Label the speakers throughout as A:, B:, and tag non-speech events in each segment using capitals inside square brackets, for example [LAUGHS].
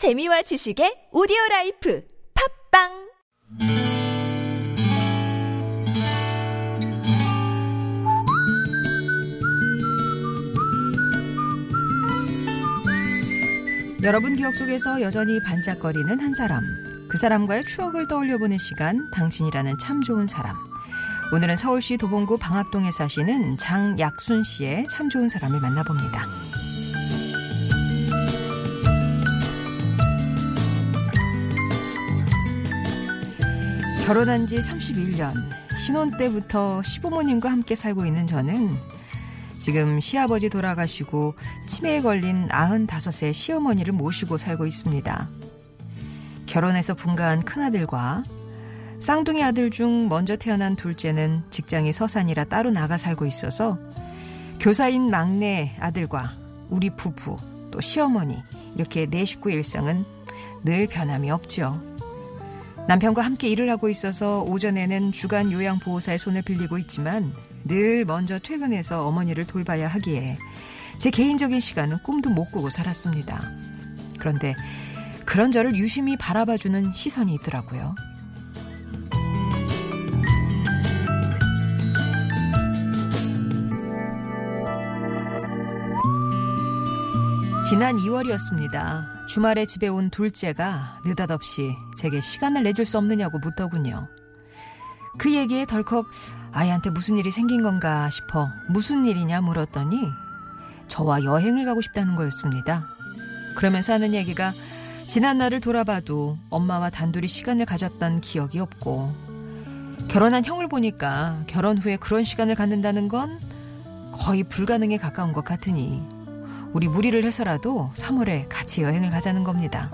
A: 재미와 지식의 오디오 라이프 팟빵
B: 여러분 기억 속에서 여전히 반짝거리는 한 사람. 그 사람과의 추억을 떠올려보는 시간, 당신이라는 참 좋은 사람. 오늘은 서울시 도봉구 방학동에 사시는 장약순 씨의 참 좋은 사람을 만나봅니다. 결혼한 지 31년, 신혼 때부터 시부모님과 함께 살고 있는 저는 지금 시아버지 돌아가시고 치매에 걸린 95세 시어머니를 모시고 살고 있습니다. 결혼해서 분가한 큰아들과 쌍둥이 아들 중 먼저 태어난 둘째는 직장이 서산이라 따로 나가 살고 있어서 교사인 막내 아들과 우리 부부 또 시어머니 이렇게 네 식구의 일상은 늘 변함이 없죠. 남편과 함께 일을 하고 있어서 오전에는 주간 요양보호사의 손을 빌리고 있지만 늘 먼저 퇴근해서 어머니를 돌봐야 하기에 제 개인적인 시간은 꿈도 못 꾸고 살았습니다. 그런데 그런 저를 유심히 바라봐주는 시선이 있더라고요. 지난 2월이었습니다. 주말에 집에 온 둘째가 느닷없이 제게 시간을 내줄 수 없느냐고 묻더군요. 그 얘기에 덜컥 아이한테 무슨 일이 생긴 건가 싶어 무슨 일이냐 물었더니 저와 여행을 가고 싶다는 거였습니다. 그러면서 하는 얘기가 지난 날을 돌아봐도 엄마와 단둘이 시간을 가졌던 기억이 없고 결혼한 형을 보니까 결혼 후에 그런 시간을 갖는다는 건 거의 불가능에 가까운 것 같으니 우리 무리를 해서라도 3월에 같이 여행을 가자는 겁니다.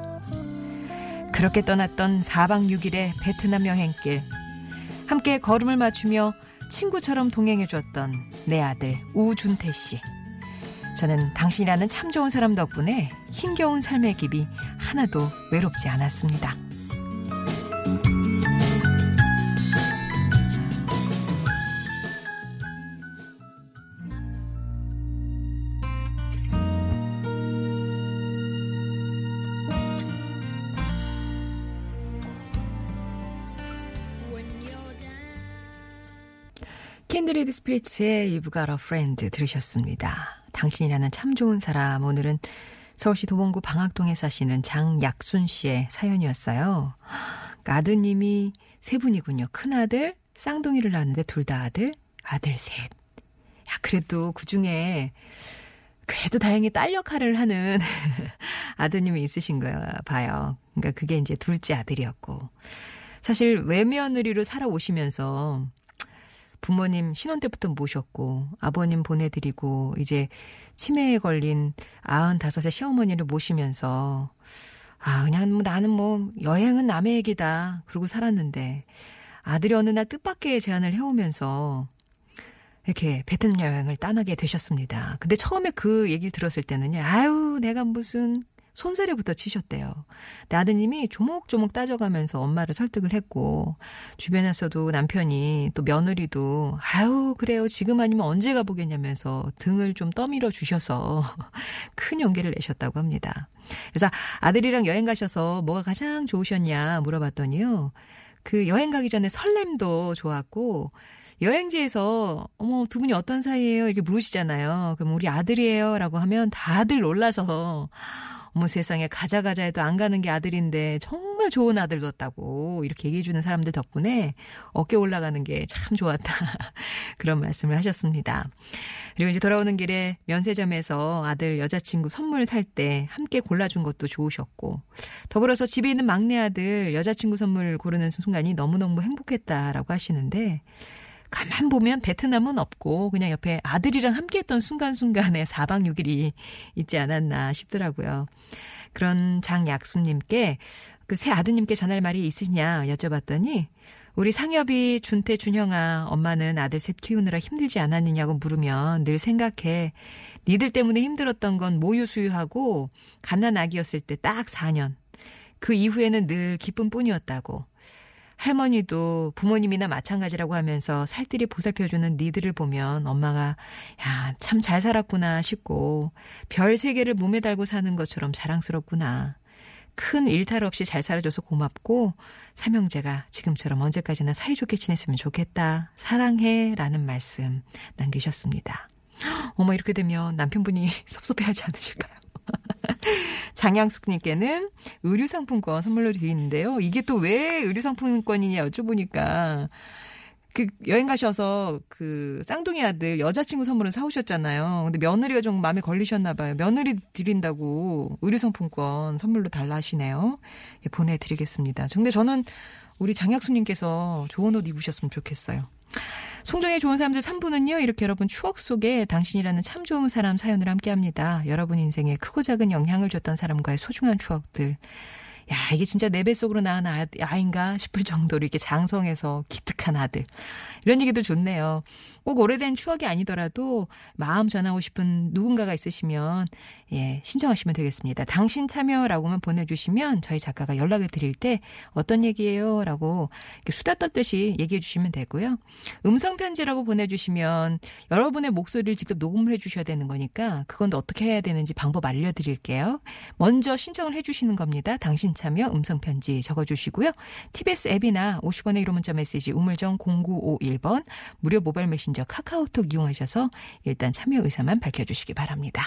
B: 그렇게 떠났던 4박 6일의 베트남 여행길. 함께 걸음을 맞추며 친구처럼 동행해줬던 내 아들 우준태 씨. 저는 당신이라는 참 좋은 사람 덕분에 힘겨운 삶의 길이 하나도 외롭지 않았습니다. 캔드리드 스피릿의 Got a Friend 들으셨습니다. 당신이라는 참 좋은 사람 오늘은 서울시 도봉구 방학동에 사시는 장약순 씨의 사연이었어요. 아드님이 세 분이군요. 큰아들, 쌍둥이를 낳았는데 둘 다 아들, 아들 셋. 야, 그래도 그 중에 그래도 다행히 딸 역할을 하는 [LAUGHS] 아드님이 있으신 거야 봐요. 그러니까 그게 이제 둘째 아들이었고. 사실 외며느리로 살아오시면서 부모님 신혼 때부터 모셨고 아버님 보내드리고 이제 치매에 걸린 95세 시어머니를 모시면서 아 그냥 뭐 나는 뭐 여행은 남의 얘기다 그러고 살았는데 아들이 어느 날 뜻밖의 제안을 해오면서 이렇게 베트남 여행을 떠나게 되셨습니다. 근데 처음에 그 얘기를 들었을 때는요, 아유, 내가 무슨 손세례부터 치셨대요. 근데 아드님이 조목조목 따져가면서 엄마를 설득을 했고 주변에서도 남편이 또 며느리도 아유 그래요 지금 아니면 언제 가보겠냐면서 등을 좀 떠밀어 주셔서 [LAUGHS] 큰 용기를 내셨다고 합니다. 그래서 아들이랑 여행 가셔서 뭐가 가장 좋으셨냐 물어봤더니요. 그 여행 가기 전에 설렘도 좋았고 여행지에서 어머 두 분이 어떤 사이예요 이렇게 물으시잖아요. 그럼 우리 아들이에요라고 하면 다들 놀라서 어머 세상에 가자 가자 해도 안 가는 게 아들인데 정말 좋은 아들 뒀다고 이렇게 얘기해 주는 사람들 덕분에 어깨 올라가는 게 참 좋았다. [LAUGHS] 그런 말씀을 하셨습니다. 그리고 이제 돌아오는 길에 면세점에서 아들 여자친구 선물 살 때 함께 골라준 것도 좋으셨고 더불어서 집에 있는 막내 아들 여자친구 선물 고르는 순간이 너무너무 행복했다라고 하시는데 가만 보면 베트남은 없고 그냥 옆에 아들이랑 함께 했던 순간순간에 4박 6일이 있지 않았나 싶더라고요. 그런 장약수님께 그 새 아드님께 전할 말이 있으시냐 여쭤봤더니 우리 상엽이 준태 준형아 엄마는 아들 셋 키우느라 힘들지 않았느냐고 물으면 늘 생각해. 니들 때문에 힘들었던 건 모유 수유하고 갓난 아기였을 때 딱 4년. 그 이후에는 늘 기쁨뿐이었다고 할머니도 부모님이나 마찬가지라고 하면서 살뜰히 보살펴주는 니들을 보면 엄마가 야, 참 잘 살았구나 싶고 별 세 개를 몸에 달고 사는 것처럼 자랑스럽구나. 큰 일탈 없이 잘 살아줘서 고맙고 삼형제가 지금처럼 언제까지나 사이좋게 지냈으면 좋겠다. 사랑해 라는 말씀 남기셨습니다. [GASPS] 어머 이렇게 되면 남편분이 [LAUGHS] 섭섭해하지 않으실까요? 장양숙님께는 의류상품권 선물로 드리는데요. 이게 또 왜 의류상품권이냐 여쭤보니까 그 여행 가셔서 그 쌍둥이 아들 여자친구 선물을 사오셨잖아요. 근데 며느리가 좀 마음에 걸리셨나 봐요. 며느리 드린다고 의류상품권 선물로 달라 하시네요. 예, 보내드리겠습니다. 근데 저는 우리 장약수님께서 좋은 옷 입으셨으면 좋겠어요. 송정의 좋은 사람들 3부는요, 이렇게 여러분 추억 속에 당신이라는 참 좋은 사람 사연을 함께 합니다. 여러분 인생에 크고 작은 영향을 줬던 사람과의 소중한 추억들. 야, 이게 진짜 내 뱃속으로 낳은 아, 아인가 싶을 정도로 이렇게 장성해서 기특한 아들. 이런 얘기도 좋네요. 꼭 오래된 추억이 아니더라도 마음 전하고 싶은 누군가가 있으시면 예, 신청하시면 되겠습니다. 당신 참여라고만 보내주시면 저희 작가가 연락을 드릴 때 어떤 얘기예요? 라고 수다 떴듯이 얘기해 주시면 되고요. 음성편지라고 보내주시면 여러분의 목소리를 직접 녹음을 해 주셔야 되는 거니까 그건 어떻게 해야 되는지 방법 알려드릴게요. 먼저 신청을 해 주시는 겁니다. 당신 참여 음성 편지 적어주시고요. TBS 앱이나 50원의 1호 문자 메시지 우물정 0951번 무료 모바일 메신저 카카오톡 이용하셔서 일단 참여 의사만 밝혀주시기 바랍니다.